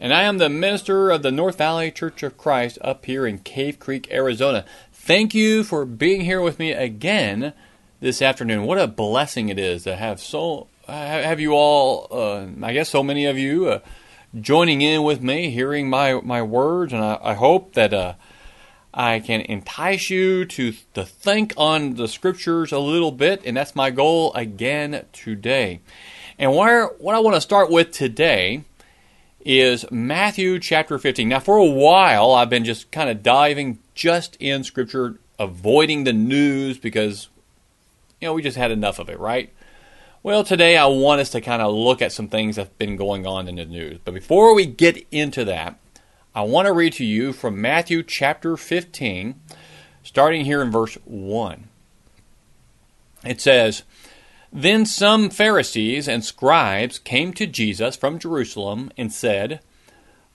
and I am the minister of the North Valley Church of Christ up here in Cave Creek, Arizona. Thank you for being here with me again this afternoon. What a blessing it is to have so have you all. Uh, I guess so many of you uh, joining in with me, hearing my my words, and I, I hope that uh, I can entice you to to think on the scriptures a little bit, and that's my goal again today. And where what I want to start with today is Matthew chapter 15. Now, for a while, I've been just kind of diving just in Scripture, avoiding the news because, you know, we just had enough of it, right? Well, today I want us to kind of look at some things that have been going on in the news. But before we get into that, I want to read to you from Matthew chapter 15, starting here in verse 1. It says, then some Pharisees and scribes came to Jesus from Jerusalem and said,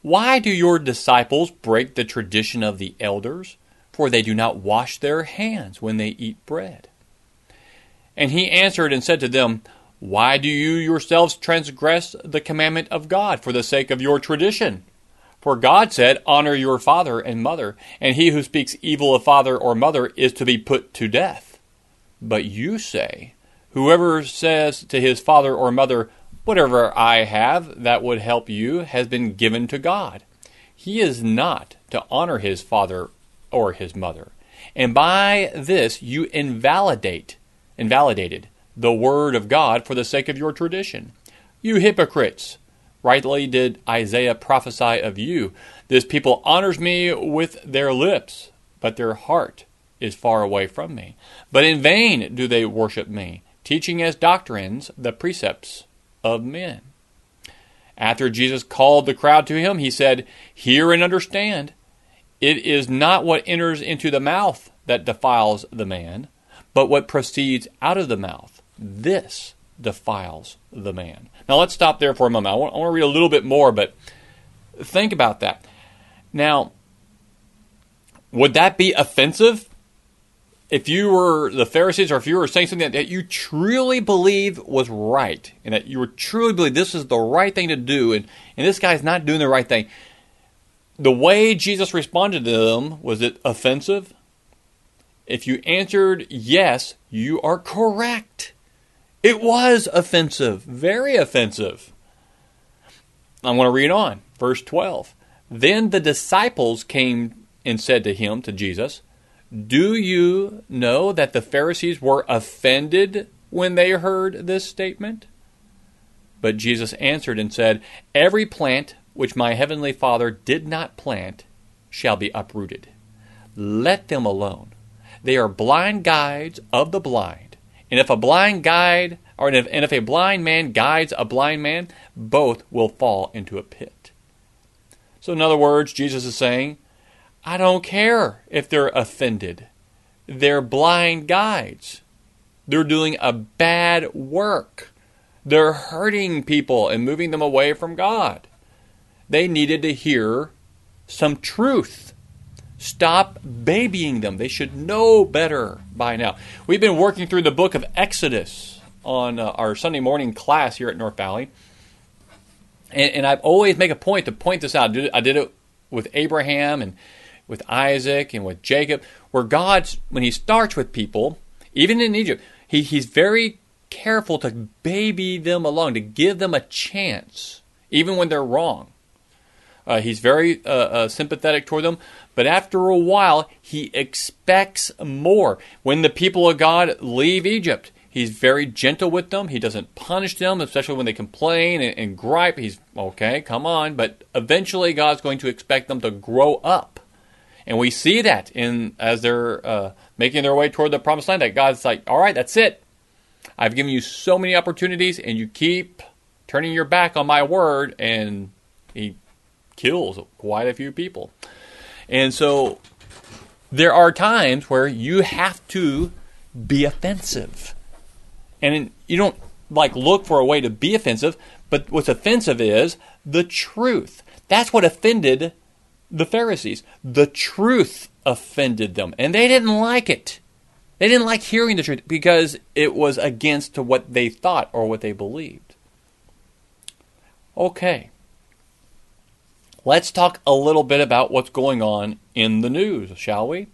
Why do your disciples break the tradition of the elders? For they do not wash their hands when they eat bread. And he answered and said to them, Why do you yourselves transgress the commandment of God for the sake of your tradition? For God said, Honor your father and mother, and he who speaks evil of father or mother is to be put to death. But you say, Whoever says to his father or mother, Whatever I have that would help you has been given to God. He is not to honor his father or his mother. And by this you invalidate, invalidated the word of God for the sake of your tradition. You hypocrites! Rightly did Isaiah prophesy of you. This people honors me with their lips, but their heart is far away from me. But in vain do they worship me teaching as doctrines the precepts of men. After Jesus called the crowd to him, he said, Hear and understand. It is not what enters into the mouth that defiles the man, but what proceeds out of the mouth. This defiles the man. Now let's stop there for a moment. I want, I want to read a little bit more, but think about that. Now, would that be offensive if you were the Pharisees or if you were saying something that, you truly believe was right and that you were truly believe this is the right thing to do and, and this guy's not doing the right thing, the way Jesus responded to them, was it offensive? If you answered yes, you are correct. It was offensive, very offensive. I want to read on. Verse 12. Then the disciples came and said to him, to Jesus, do you know that the Pharisees were offended when they heard this statement? But Jesus answered and said, Every plant which my heavenly Father did not plant shall be uprooted. Let them alone. They are blind guides of the blind. And if a blind guide, or if, and if a blind man guides a blind man, both will fall into a pit. So, in other words, Jesus is saying, I don't care if they're offended. They're blind guides. They're doing a bad work. They're hurting people and moving them away from God. They needed to hear some truth. Stop babying them. They should know better by now. We've been working through the book of Exodus on uh, our Sunday morning class here at North Valley. And, and I always make a point to point this out. I did, I did it with Abraham and with Isaac and with Jacob, where God, when He starts with people, even in Egypt, he, He's very careful to baby them along, to give them a chance, even when they're wrong. Uh, he's very uh, uh, sympathetic toward them, but after a while, he expects more. When the people of God leave Egypt, he's very gentle with them. He doesn't punish them, especially when they complain and, and gripe. He's okay, come on, but eventually, God's going to expect them to grow up, and we see that in as they're uh, making their way toward the promised land. That God's like, all right, that's it. I've given you so many opportunities, and you keep turning your back on my word, and he kills quite a few people. And so there are times where you have to be offensive. And you don't like look for a way to be offensive, but what's offensive is the truth. That's what offended the Pharisees. The truth offended them, and they didn't like it. They didn't like hearing the truth because it was against what they thought or what they believed. Okay. Let's talk a little bit about what's going on in the news, shall we?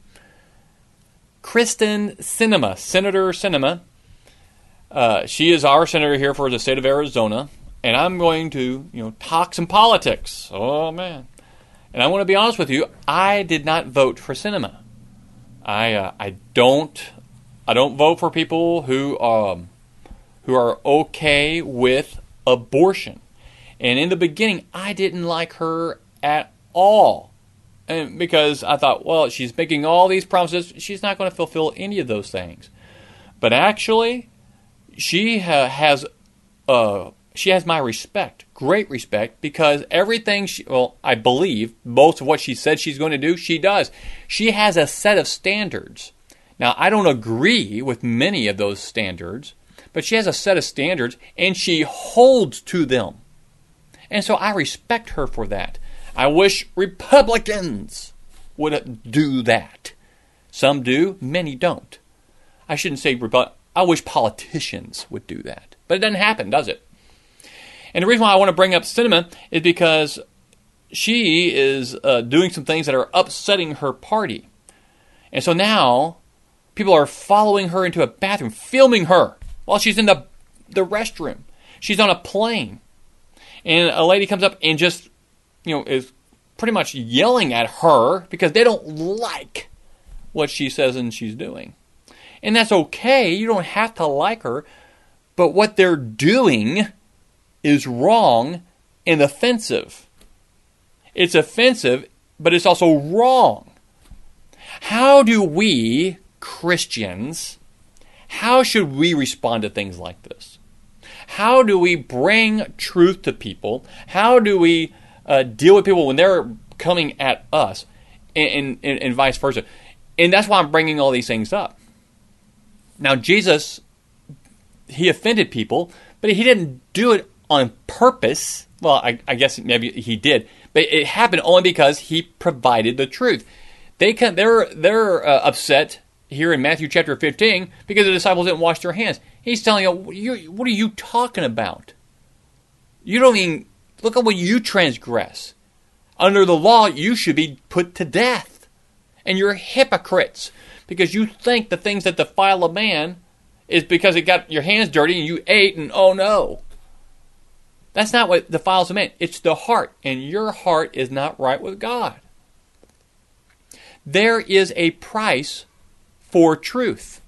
Kyrsten Sinema, Senator Sinema, uh, she is our senator here for the state of Arizona, and I'm going to, you know, talk some politics. Oh man! And I want to be honest with you, I did not vote for Sinema. I uh, I don't I don't vote for people who um, who are okay with abortion. And in the beginning, I didn't like her at all. And because I thought, well, she's making all these promises, she's not going to fulfill any of those things. But actually, she ha- has uh, she has my respect, great respect, because everything she, well, I believe most of what she said she's going to do, she does. She has a set of standards. Now, I don't agree with many of those standards, but she has a set of standards and she holds to them. And so I respect her for that. I wish Republicans would do that. Some do, many don't. I shouldn't say Republicans. I wish politicians would do that. But it doesn't happen, does it? And the reason why I want to bring up Sinema is because she is uh, doing some things that are upsetting her party. And so now people are following her into a bathroom, filming her while she's in the, the restroom. She's on a plane and a lady comes up and just, you know, is pretty much yelling at her because they don't like what she says and she's doing. And that's okay. You don't have to like her. But what they're doing is wrong and offensive. It's offensive, but it's also wrong. How do we, Christians, how should we respond to things like this? How do we bring truth to people? How do we uh, deal with people when they're coming at us, and, and, and vice versa? And that's why I'm bringing all these things up. Now, Jesus, he offended people, but he didn't do it on purpose. Well, I, I guess maybe he did, but it happened only because he provided the truth. They can, they're they're uh, upset here in Matthew chapter 15 because the disciples didn't wash their hands. He's telling you, what are you talking about? You don't even, look at what you transgress. Under the law, you should be put to death. And you're hypocrites because you think the things that defile a man is because it got your hands dirty and you ate and oh no. That's not what defiles a man. It's the heart, and your heart is not right with God. There is a price for truth.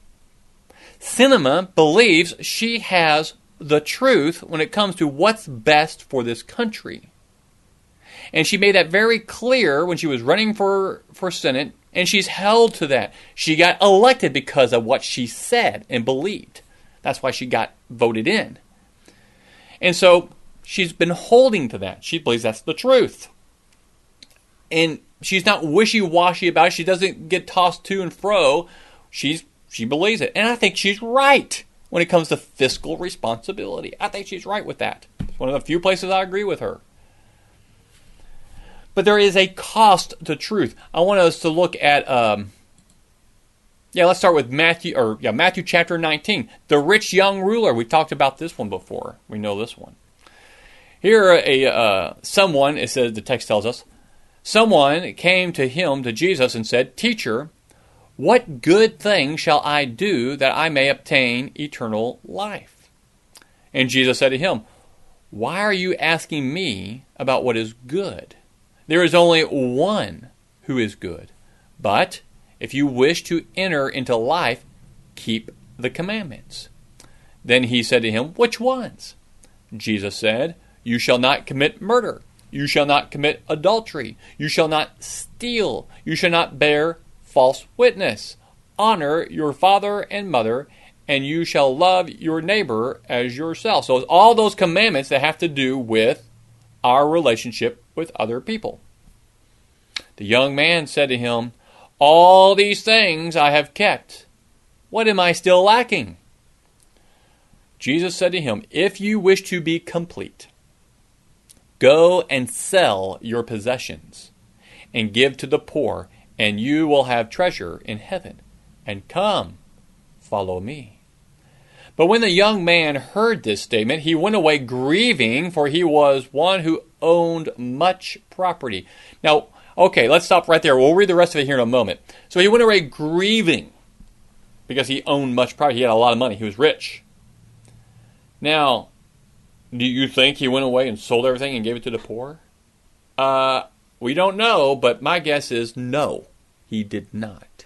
Sinema believes she has the truth when it comes to what's best for this country. And she made that very clear when she was running for, for Senate, and she's held to that. She got elected because of what she said and believed. That's why she got voted in. And so she's been holding to that. She believes that's the truth. And she's not wishy washy about it. She doesn't get tossed to and fro she's she believes it, and I think she's right when it comes to fiscal responsibility. I think she's right with that. It's one of the few places I agree with her. But there is a cost to truth. I want us to look at. Um, yeah, let's start with Matthew or yeah Matthew chapter 19. The rich young ruler. We talked about this one before. We know this one. Here, a uh, someone it says the text tells us, someone came to him to Jesus and said, "Teacher." What good thing shall I do that I may obtain eternal life? And Jesus said to him, Why are you asking me about what is good? There is only one who is good. But if you wish to enter into life, keep the commandments. Then he said to him, Which ones? Jesus said, You shall not commit murder. You shall not commit adultery. You shall not steal. You shall not bear false witness. Honor your father and mother, and you shall love your neighbor as yourself. So, all those commandments that have to do with our relationship with other people. The young man said to him, All these things I have kept. What am I still lacking? Jesus said to him, If you wish to be complete, go and sell your possessions and give to the poor, and you will have treasure in heaven. And come, follow me. But when the young man heard this statement, he went away grieving, for he was one who owned much property. Now, okay, let's stop right there. We'll read the rest of it here in a moment. So he went away grieving because he owned much property. He had a lot of money. He was rich. Now, do you think he went away and sold everything and gave it to the poor? Uh, we don't know, but my guess is no, he did not.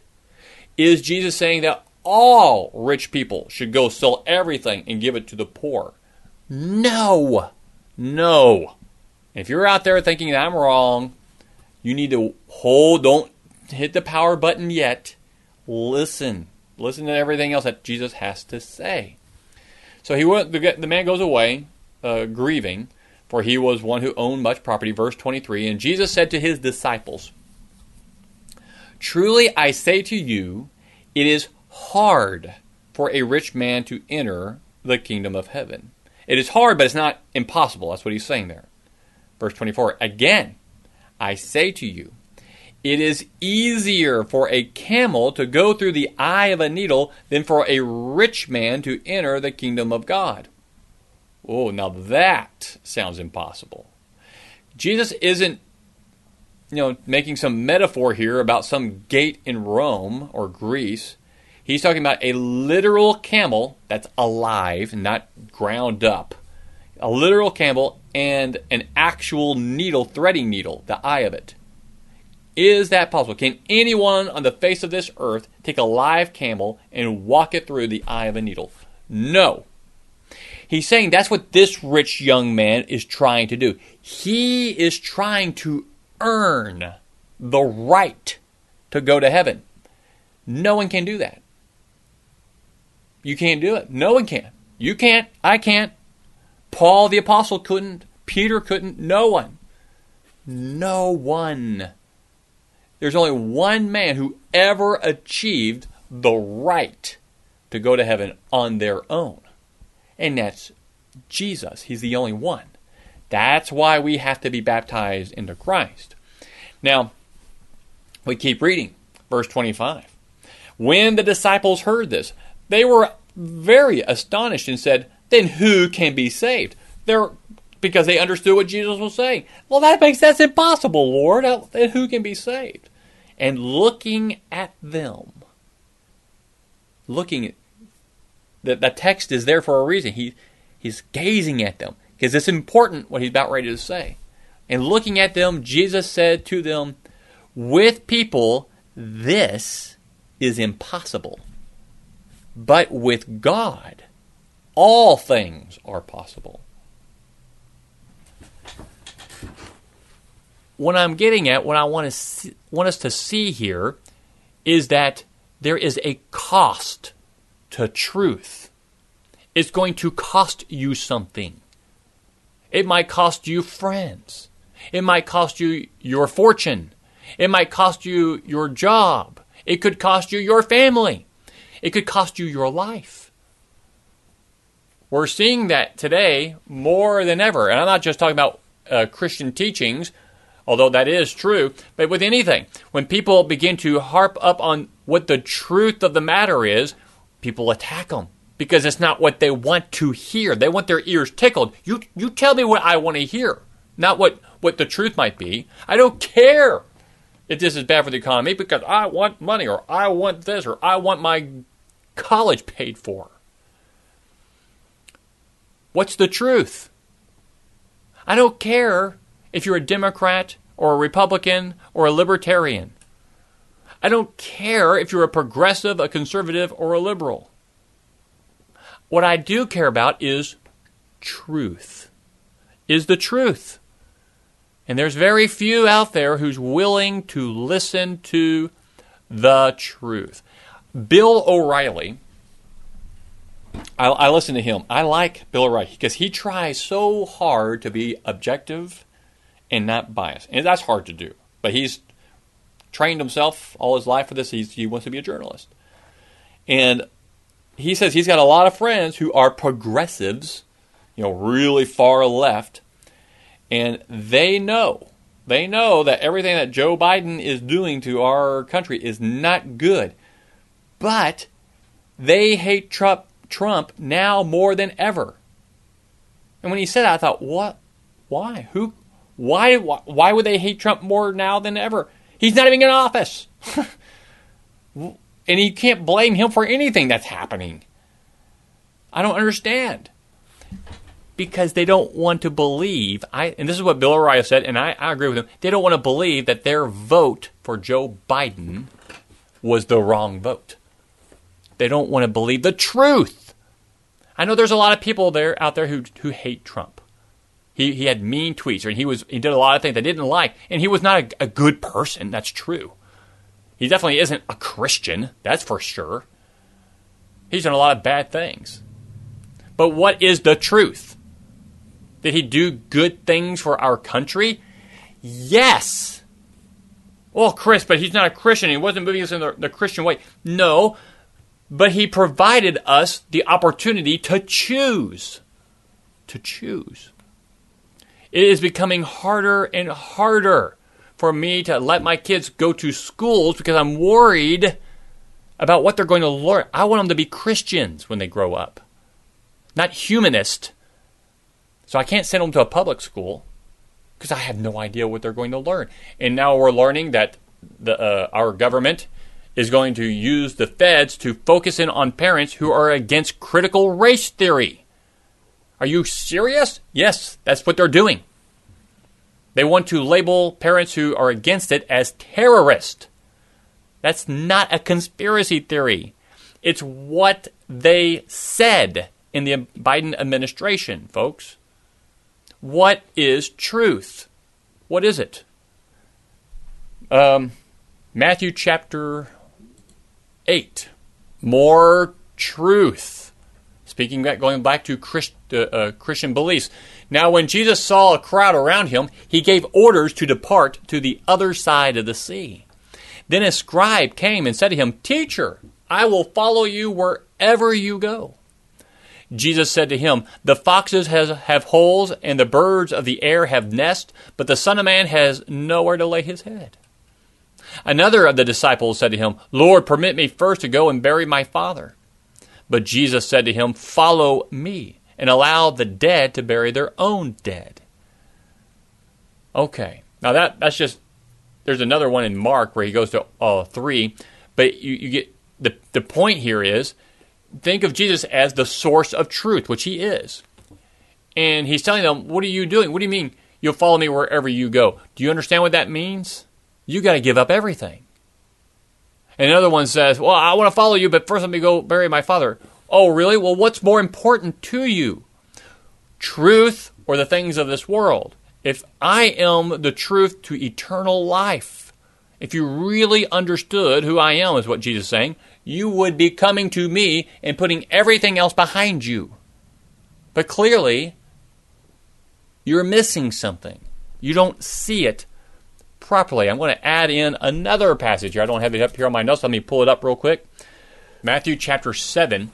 Is Jesus saying that all rich people should go sell everything and give it to the poor? No, no. If you're out there thinking that I'm wrong, you need to hold, don't hit the power button yet. Listen. Listen to everything else that Jesus has to say. So he went, the, the man goes away uh, grieving, for he was one who owned much property. Verse 23 And Jesus said to his disciples, Truly I say to you, it is hard for a rich man to enter the kingdom of heaven. It is hard, but it's not impossible. That's what he's saying there. Verse 24 Again, I say to you, it is easier for a camel to go through the eye of a needle than for a rich man to enter the kingdom of God. Oh, now that sounds impossible. Jesus isn't you know making some metaphor here about some gate in Rome or Greece. He's talking about a literal camel that's alive, not ground up. A literal camel and an actual needle, threading needle, the eye of it. Is that possible? Can anyone on the face of this earth take a live camel and walk it through the eye of a needle? No. He's saying that's what this rich young man is trying to do. He is trying to earn the right to go to heaven. No one can do that. You can't do it. No one can. You can't. I can't. Paul the apostle couldn't. Peter couldn't. No one. No one. There's only one man who ever achieved the right to go to heaven on their own, and that's Jesus. He's the only one. That's why we have to be baptized into Christ. Now, we keep reading, verse 25. When the disciples heard this, they were very astonished and said, Then who can be saved? They're because they understood what Jesus was saying. Well, that makes that's impossible, Lord. Then who can be saved? And looking at them, looking at the, the text is there for a reason. He he's gazing at them because it's important what he's about ready to say. And looking at them, Jesus said to them, "With people, this is impossible, but with God, all things are possible." what I'm getting at, what I want to see, want us to see here, is that there is a cost to truth. It's going to cost you something. It might cost you friends. It might cost you your fortune. It might cost you your job. It could cost you your family. It could cost you your life. We're seeing that today more than ever. And I'm not just talking about uh, Christian teachings, although that is true. But with anything, when people begin to harp up on what the truth of the matter is, people attack them because it's not what they want to hear. They want their ears tickled. You you tell me what I want to hear, not what what the truth might be. I don't care if this is bad for the economy because I want money or I want this or I want my college paid for. What's the truth? I don't care if you're a Democrat or a Republican or a Libertarian. I don't care if you're a progressive, a conservative, or a liberal. What I do care about is truth. Is the truth. And there's very few out there who's willing to listen to the truth. Bill O'Reilly, I, I listen to him. I like Bill O'Reilly because he tries so hard to be objective and not biased. And that's hard to do. But he's trained himself all his life for this. He's, he wants to be a journalist. And he says he's got a lot of friends who are progressives, you know, really far left, and they know, they know that everything that Joe Biden is doing to our country is not good. But they hate Trump, Trump now more than ever. And when he said that, I thought, what? Why? Who? Why? Why would they hate Trump more now than ever? He's not even in office. and you can't blame him for anything that's happening. I don't understand. Because they don't want to believe, I, and this is what Bill O'Reilly said, and I, I agree with him. They don't want to believe that their vote for Joe Biden was the wrong vote. They don't want to believe the truth. I know there's a lot of people there out there who who hate Trump. He, he had mean tweets, and he was he did a lot of things they didn't like, and he was not a, a good person. That's true. He definitely isn't a Christian. That's for sure. He's done a lot of bad things. But what is the truth? Did he do good things for our country? Yes. Well, Chris, but he's not a Christian. He wasn't moving us in the, the Christian way. No, but he provided us the opportunity to choose. To choose. It is becoming harder and harder for me to let my kids go to schools because I'm worried about what they're going to learn. I want them to be Christians when they grow up, not humanist. So I can't send them to a public school because I have no idea what they're going to learn. And now we're learning that the, uh, our government is going to use the feds to focus in on parents who are against critical race theory. Are you serious? Yes, that's what they're doing. They want to label parents who are against it as terrorist. That's not a conspiracy theory. It's what they said in the Biden administration, folks. What is truth? What is it? Um, Matthew chapter 8. More truth. Speaking back, going back to Christ, uh, uh, Christian beliefs. Now, when Jesus saw a crowd around him, he gave orders to depart to the other side of the sea. Then a scribe came and said to him, Teacher, I will follow you wherever you go. Jesus said to him, The foxes has, have holes, and the birds of the air have nests, but the Son of Man has nowhere to lay his head. Another of the disciples said to him, Lord, permit me first to go and bury my father. But Jesus said to him, Follow me, and allow the dead to bury their own dead. Okay, now that that's just there's another one in Mark where he goes to uh, three, but you, you get the the point here is think of Jesus as the source of truth, which he is, and he's telling them, "What are you doing? What do you mean you'll follow me wherever you go? Do you understand what that means? You got to give up everything." And another one says, Well, I want to follow you, but first let me go bury my father. Oh, really? Well, what's more important to you? Truth or the things of this world? If I am the truth to eternal life, if you really understood who I am, is what Jesus is saying, you would be coming to me and putting everything else behind you. But clearly, you're missing something. You don't see it properly. I'm going to add in another passage here. I don't have it up here on my notes. Let me pull it up real quick. Matthew chapter 7.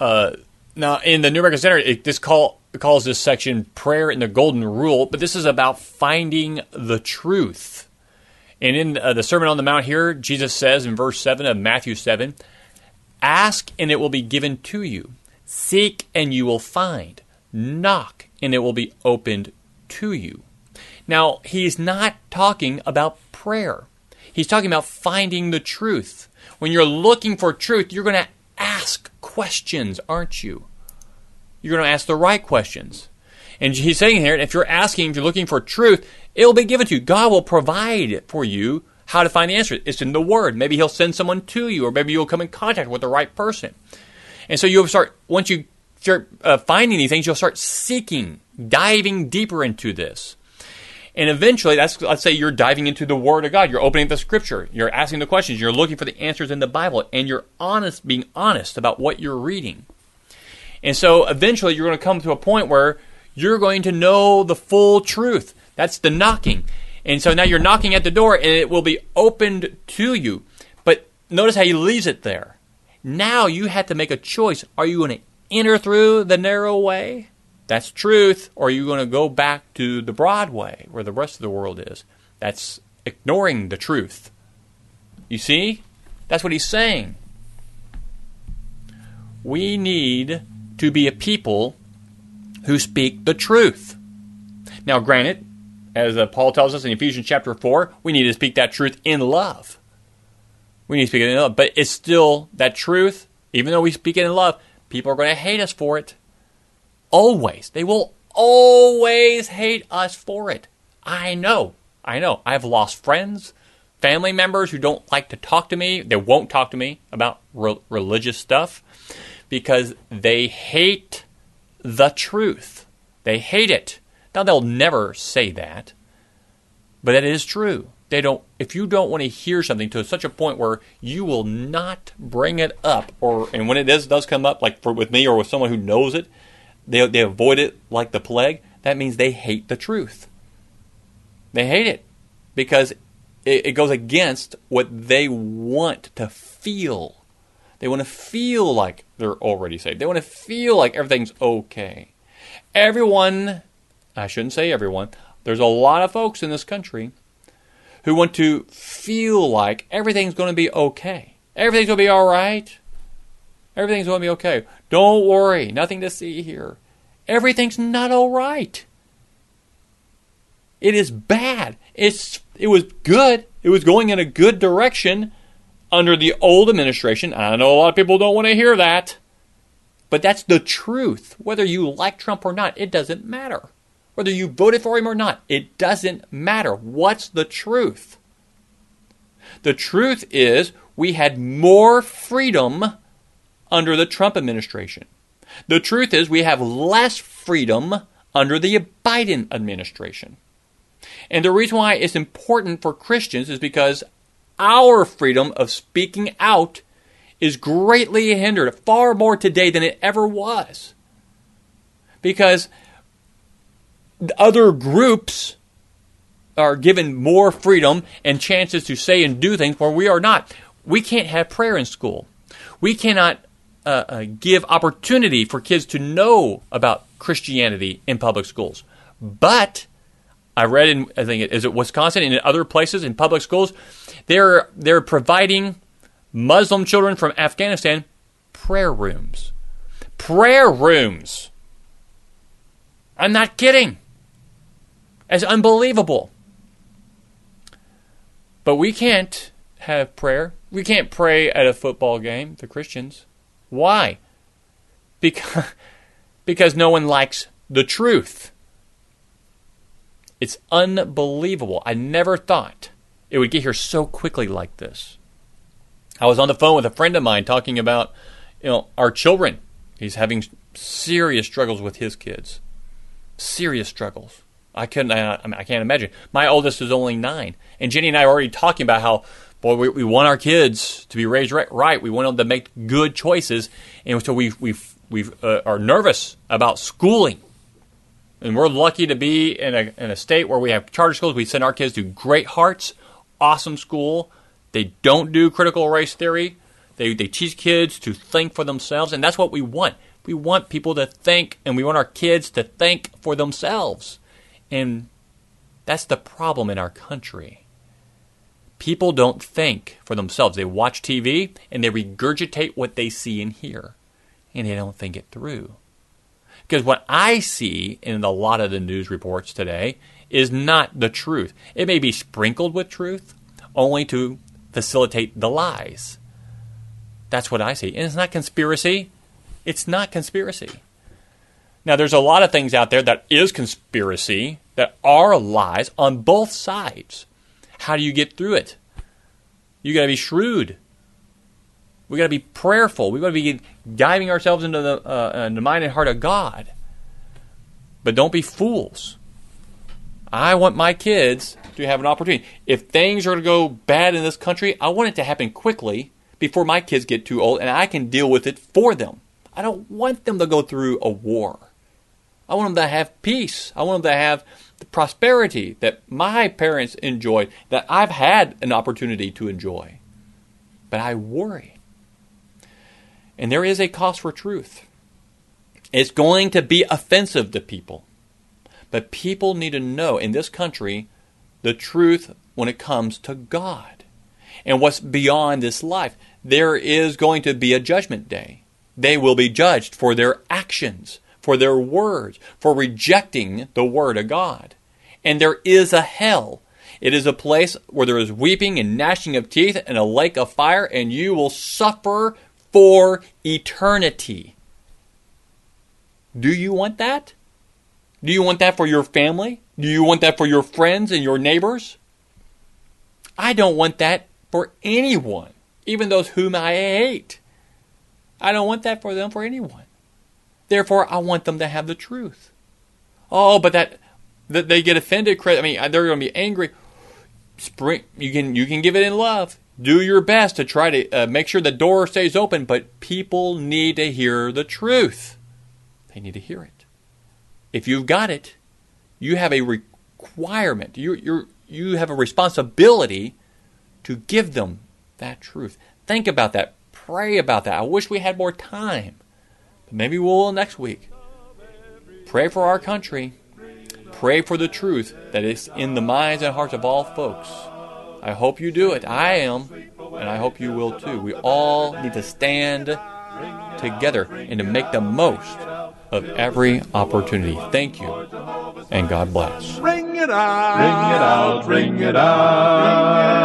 Uh, now, in the New American Standard, it, this call, calls this section Prayer in the Golden Rule, but this is about finding the truth. And in uh, the Sermon on the Mount here, Jesus says in verse 7 of Matthew 7 Ask and it will be given to you, seek and you will find, knock and it will be opened to you. Now, he's not talking about prayer. He's talking about finding the truth. When you're looking for truth, you're going to ask questions, aren't you? You're going to ask the right questions. And he's saying here, if you're asking, if you're looking for truth, it'll be given to you. God will provide for you how to find the answer. It's in the Word. Maybe He'll send someone to you, or maybe you'll come in contact with the right person. And so you'll start, once you start uh, finding these things, you'll start seeking, diving deeper into this. And eventually, that's let's say you're diving into the Word of God. You're opening the Scripture. You're asking the questions. You're looking for the answers in the Bible, and you're honest, being honest about what you're reading. And so, eventually, you're going to come to a point where you're going to know the full truth. That's the knocking. And so now you're knocking at the door, and it will be opened to you. But notice how he leaves it there. Now you have to make a choice. Are you going to enter through the narrow way? That's truth. Or are you going to go back to the Broadway where the rest of the world is? That's ignoring the truth. You see? That's what he's saying. We need to be a people who speak the truth. Now, granted, as uh, Paul tells us in Ephesians chapter 4, we need to speak that truth in love. We need to speak it in love. But it's still that truth, even though we speak it in love, people are going to hate us for it. Always. They will always hate us for it. I know. I know. I've lost friends, family members who don't like to talk to me. They won't talk to me about re- religious stuff because they hate the truth. They hate it. Now they'll never say that, but that is true. They don't. If you don't want to hear something to such a point where you will not bring it up, or and when it does does come up, like for, with me or with someone who knows it, they they avoid it like the plague. That means they hate the truth. They hate it because it, it goes against what they want to feel. They want to feel like they're already saved. They want to feel like everything's okay. Everyone I shouldn't say everyone, there's a lot of folks in this country who want to feel like everything's going to be okay. Everything's going to be all right. Everything's going to be okay. Don't worry, nothing to see here. Everything's not all right. It is bad. It's it was good. It was going in a good direction under the old administration. I know a lot of people don't want to hear that. But that's the truth. Whether you like Trump or not, it doesn't matter. Whether you voted for him or not, it doesn't matter. What's the truth? The truth is we had more freedom under the Trump administration. The truth is we have less freedom under the Biden administration. And the reason why it's important for Christians is because our freedom of speaking out is greatly hindered, far more today than it ever was. Because other groups are given more freedom and chances to say and do things where we are not. We can't have prayer in school. We cannot uh, uh, give opportunity for kids to know about Christianity in public schools. But I read in I think it is it Wisconsin and in other places in public schools, they're they're providing Muslim children from Afghanistan prayer rooms. Prayer rooms. I'm not kidding It's unbelievable. But we can't have prayer. We can't pray at a football game, the Christians. Why? Because, because no one likes the truth. It's unbelievable. I never thought it would get here so quickly like this. I was on the phone with a friend of mine talking about, you know, our children. He's having serious struggles with his kids. Serious struggles. I couldn't. I, I, mean, I can't imagine. My oldest is only nine, and Jenny and I are already talking about how, boy, we, we want our kids to be raised right. right. We want them to make good choices, and so we we we uh, are nervous about schooling. And we're lucky to be in a in a state where we have charter schools. We send our kids to Great Hearts, awesome school. They don't do critical race theory. They they teach kids to think for themselves, and that's what we want. We want people to think, and we want our kids to think for themselves. And that's the problem in our country. People don't think for themselves. They watch TV and they regurgitate what they see and hear, and they don't think it through. Because what I see in a lot of the news reports today is not the truth. It may be sprinkled with truth, only to facilitate the lies. That's what I see. And it's not conspiracy. It's not conspiracy. Now, there's a lot of things out there that is conspiracy, that are lies on both sides. How do you get through it? You got to be shrewd. We got to be prayerful. We got to be diving ourselves into the, uh, the mind and heart of God. But don't be fools. I want my kids to have an opportunity. If things are to go bad in this country, I want it to happen quickly before my kids get too old and I can deal with it for them. I don't want them to go through a war. I want them to have peace. I want them to have the prosperity that my parents enjoyed, that I've had an opportunity to enjoy. But I worry. And there is a cost for truth. It's going to be offensive to people. But people need to know in this country the truth when it comes to God and what's beyond this life. There is going to be a judgment day. They will be judged for their actions for their words, for rejecting the word of God. And there is a hell. It is a place where there is weeping and gnashing of teeth and a lake of fire, and you will suffer for eternity. Do you want that? Do you want that for your family? Do you want that for your friends and your neighbors? I don't want that for anyone, even those whom I hate. I don't want that for them for anyone. Therefore, I want them to have the truth. Oh, but that that they get offended. I mean, they're going to be angry. Spring, you can you can give it in love. Do your best to try to uh, make sure the door stays open. But people need to hear the truth. They need to hear it. If you've got it, you have a requirement. You you you have a responsibility to give them that truth. Think about that. Pray about that. I wish we had more time. Maybe we'll next week. Pray for our country. Pray for the truth that is in the minds and hearts of all folks. I hope you do it. I am, and I hope you will too. We all need to stand together and to make the most of every opportunity. Thank you, and God bless. Ring it out, ring it out, ring it out.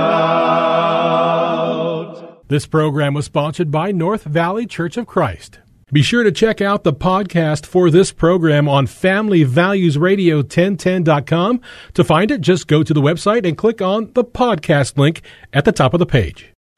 This program was sponsored by North Valley Church of Christ. Be sure to check out the podcast for this program on Family Values FamilyValuesRadio1010.com. To find it, just go to the website and click on the podcast link at the top of the page.